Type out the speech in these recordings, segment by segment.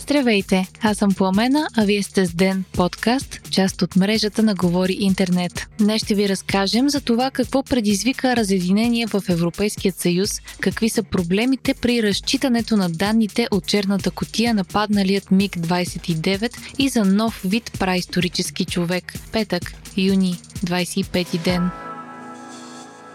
Здравейте, аз съм Пламена, а вие сте с Ден, подкаст, част от мрежата на Говори Интернет. Днес ще ви разкажем за това какво предизвика разединение в Европейският съюз, какви са проблемите при разчитането на данните от черната котия на падналият МиГ-29 и за нов вид праисторически човек. Петък, юни, 25 ден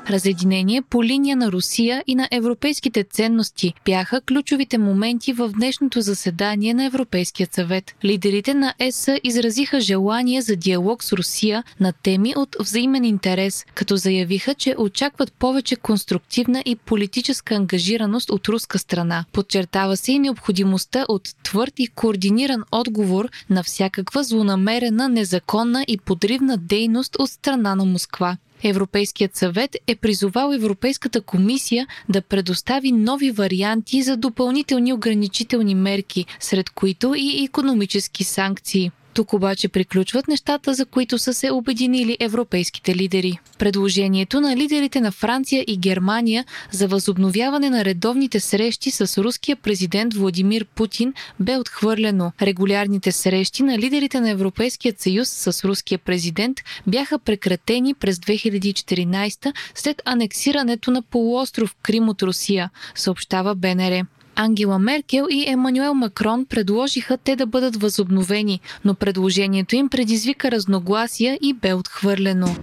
разединение по линия на Русия и на европейските ценности бяха ключовите моменти в днешното заседание на Европейският съвет. Лидерите на ЕС изразиха желание за диалог с Русия на теми от взаимен интерес, като заявиха, че очакват повече конструктивна и политическа ангажираност от руска страна. Подчертава се и необходимостта от твърд и координиран отговор на всякаква злонамерена, незаконна и подривна дейност от страна на Москва. Европейският съвет е призовал Европейската комисия да предостави нови варианти за допълнителни ограничителни мерки, сред които и економически санкции. Тук обаче приключват нещата, за които са се обединили европейските лидери. Предложението на лидерите на Франция и Германия за възобновяване на редовните срещи с руския президент Владимир Путин бе отхвърлено. Регулярните срещи на лидерите на Европейския съюз с руския президент бяха прекратени през 2014 след анексирането на полуостров Крим от Русия, съобщава БНР. Ангела Меркел и Емануел Макрон предложиха те да бъдат възобновени, но предложението им предизвика разногласия и бе отхвърлено.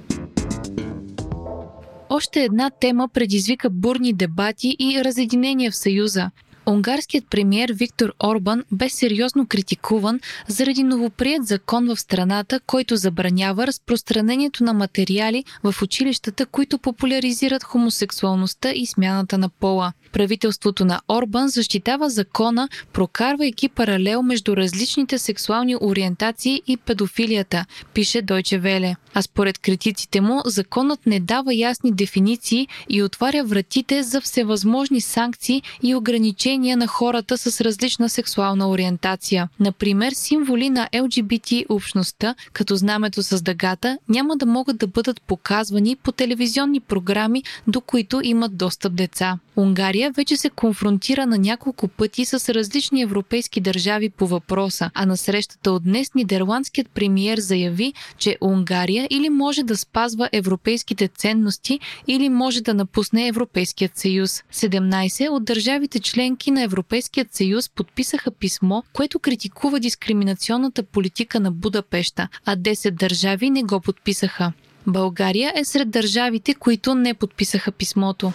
Още една тема предизвика бурни дебати и разединения в Съюза. Унгарският премьер Виктор Орбан бе сериозно критикуван заради новоприят закон в страната, който забранява разпространението на материали в училищата, които популяризират хомосексуалността и смяната на пола. Правителството на Орбан защитава закона, прокарвайки паралел между различните сексуални ориентации и педофилията, пише Дойче Веле. А според критиците му, законът не дава ясни дефиниции и отваря вратите за всевъзможни санкции и ограничения на хората с различна сексуална ориентация. Например, символи на ЛГБТ общността, като знамето с дъгата, няма да могат да бъдат показвани по телевизионни програми, до които имат достъп деца. Унгария вече се конфронтира на няколко пъти с различни европейски държави по въпроса, а на срещата от днес нидерландският премиер заяви, че Унгария или може да спазва европейските ценности, или може да напусне Европейският съюз. 17 от държавите членки на Европейският съюз подписаха писмо, което критикува дискриминационната политика на Будапешта, а 10 държави не го подписаха. България е сред държавите, които не подписаха писмото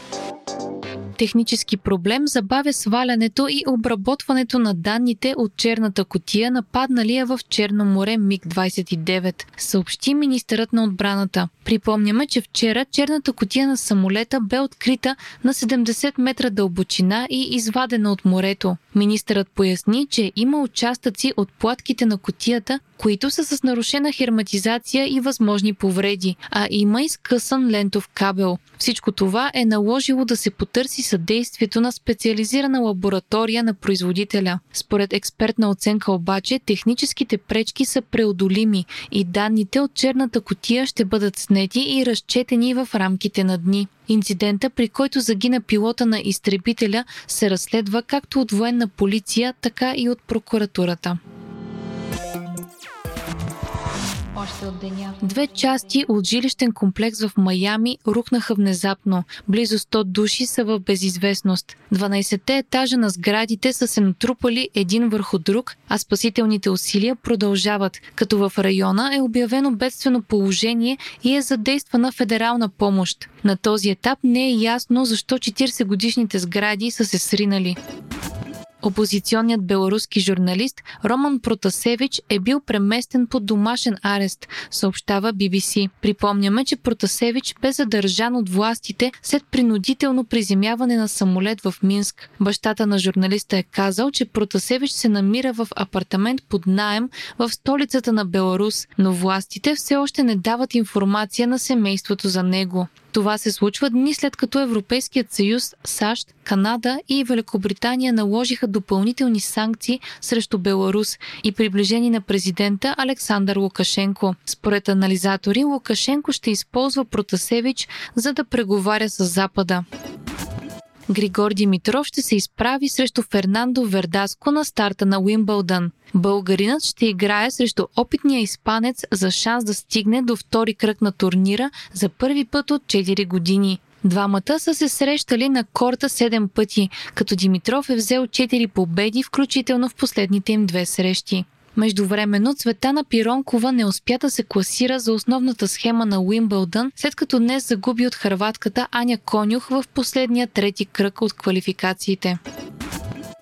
технически проблем забавя свалянето и обработването на данните от черната котия на падналия в Черно море МиГ-29, съобщи министърът на отбраната. Припомняме, че вчера черната котия на самолета бе открита на 70 метра дълбочина и извадена от морето. Министърът поясни, че има участъци от платките на котията, които са с нарушена херматизация и възможни повреди, а има и скъсан лентов кабел. Всичко това е наложило да се потърси съдействието на специализирана лаборатория на производителя. Според експертна оценка обаче, техническите пречки са преодолими и данните от черната котия ще бъдат снети и разчетени в рамките на дни. Инцидента, при който загина пилота на изтребителя, се разследва както от военна полиция, така и от прокуратурата. Две части от жилищен комплекс в Майами рухнаха внезапно. Близо 100 души са в безизвестност. 12-те етажа на сградите са се натрупали един върху друг, а спасителните усилия продължават, като в района е обявено бедствено положение и е задействана федерална помощ. На този етап не е ясно защо 40 годишните сгради са се сринали. Опозиционният беларуски журналист Роман Протасевич е бил преместен под домашен арест, съобщава BBC. Припомняме, че Протасевич бе задържан от властите след принудително приземяване на самолет в Минск. Бащата на журналиста е казал, че Протасевич се намира в апартамент под наем в столицата на Беларус, но властите все още не дават информация на семейството за него. Това се случва дни след като Европейският съюз, САЩ, Канада и Великобритания наложиха допълнителни санкции срещу Беларус и приближени на президента Александър Лукашенко. Според анализатори, Лукашенко ще използва Протасевич, за да преговаря с Запада. Григор Димитров ще се изправи срещу Фернандо Вердаско на старта на Уимбълдън. Българинът ще играе срещу опитния испанец за шанс да стигне до втори кръг на турнира за първи път от 4 години. Двамата са се срещали на корта 7 пъти, като Димитров е взел 4 победи, включително в последните им две срещи. Междувременно Цветана Пиронкова не успя да се класира за основната схема на Уимбълдън, след като днес загуби от хърватката Аня Конюх в последния трети кръг от квалификациите.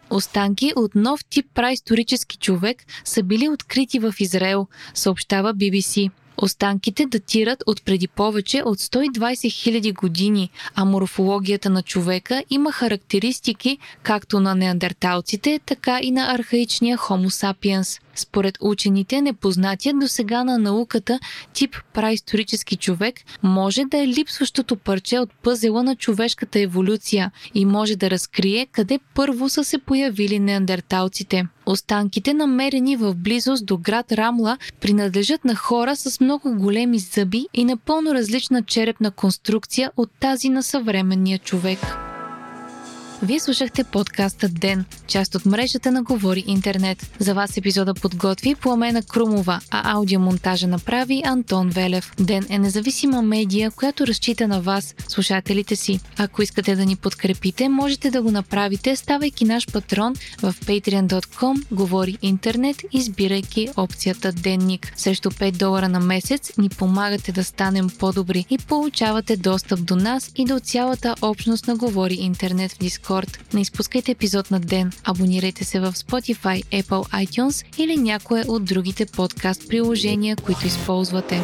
Останки от нов тип праисторически човек са били открити в Израел, съобщава BBC. Останките датират от преди повече от 120 000 години, а морфологията на човека има характеристики както на неандерталците, така и на архаичния Homo sapiens. Според учените, непознатият до сега на науката тип праисторически човек може да е липсващото парче от пъзела на човешката еволюция и може да разкрие къде първо са се появили неандерталците. Останките, намерени в близост до град Рамла, принадлежат на хора с много големи зъби и напълно различна черепна конструкция от тази на съвременния човек. Вие слушахте подкаста Ден, част от мрежата на Говори Интернет. За вас епизода подготви Пламена Крумова, а аудиомонтажа направи Антон Велев. Ден е независима медия, която разчита на вас, слушателите си. Ако искате да ни подкрепите, можете да го направите, ставайки наш патрон в patreon.com Говори Интернет, избирайки опцията Денник. Срещу 5 долара на месец ни помагате да станем по-добри и получавате достъп до нас и до цялата общност на Говори Интернет в Discord Discord. Не изпускайте епизод на ден. Абонирайте се в Spotify, Apple iTunes или някое от другите подкаст приложения, които използвате.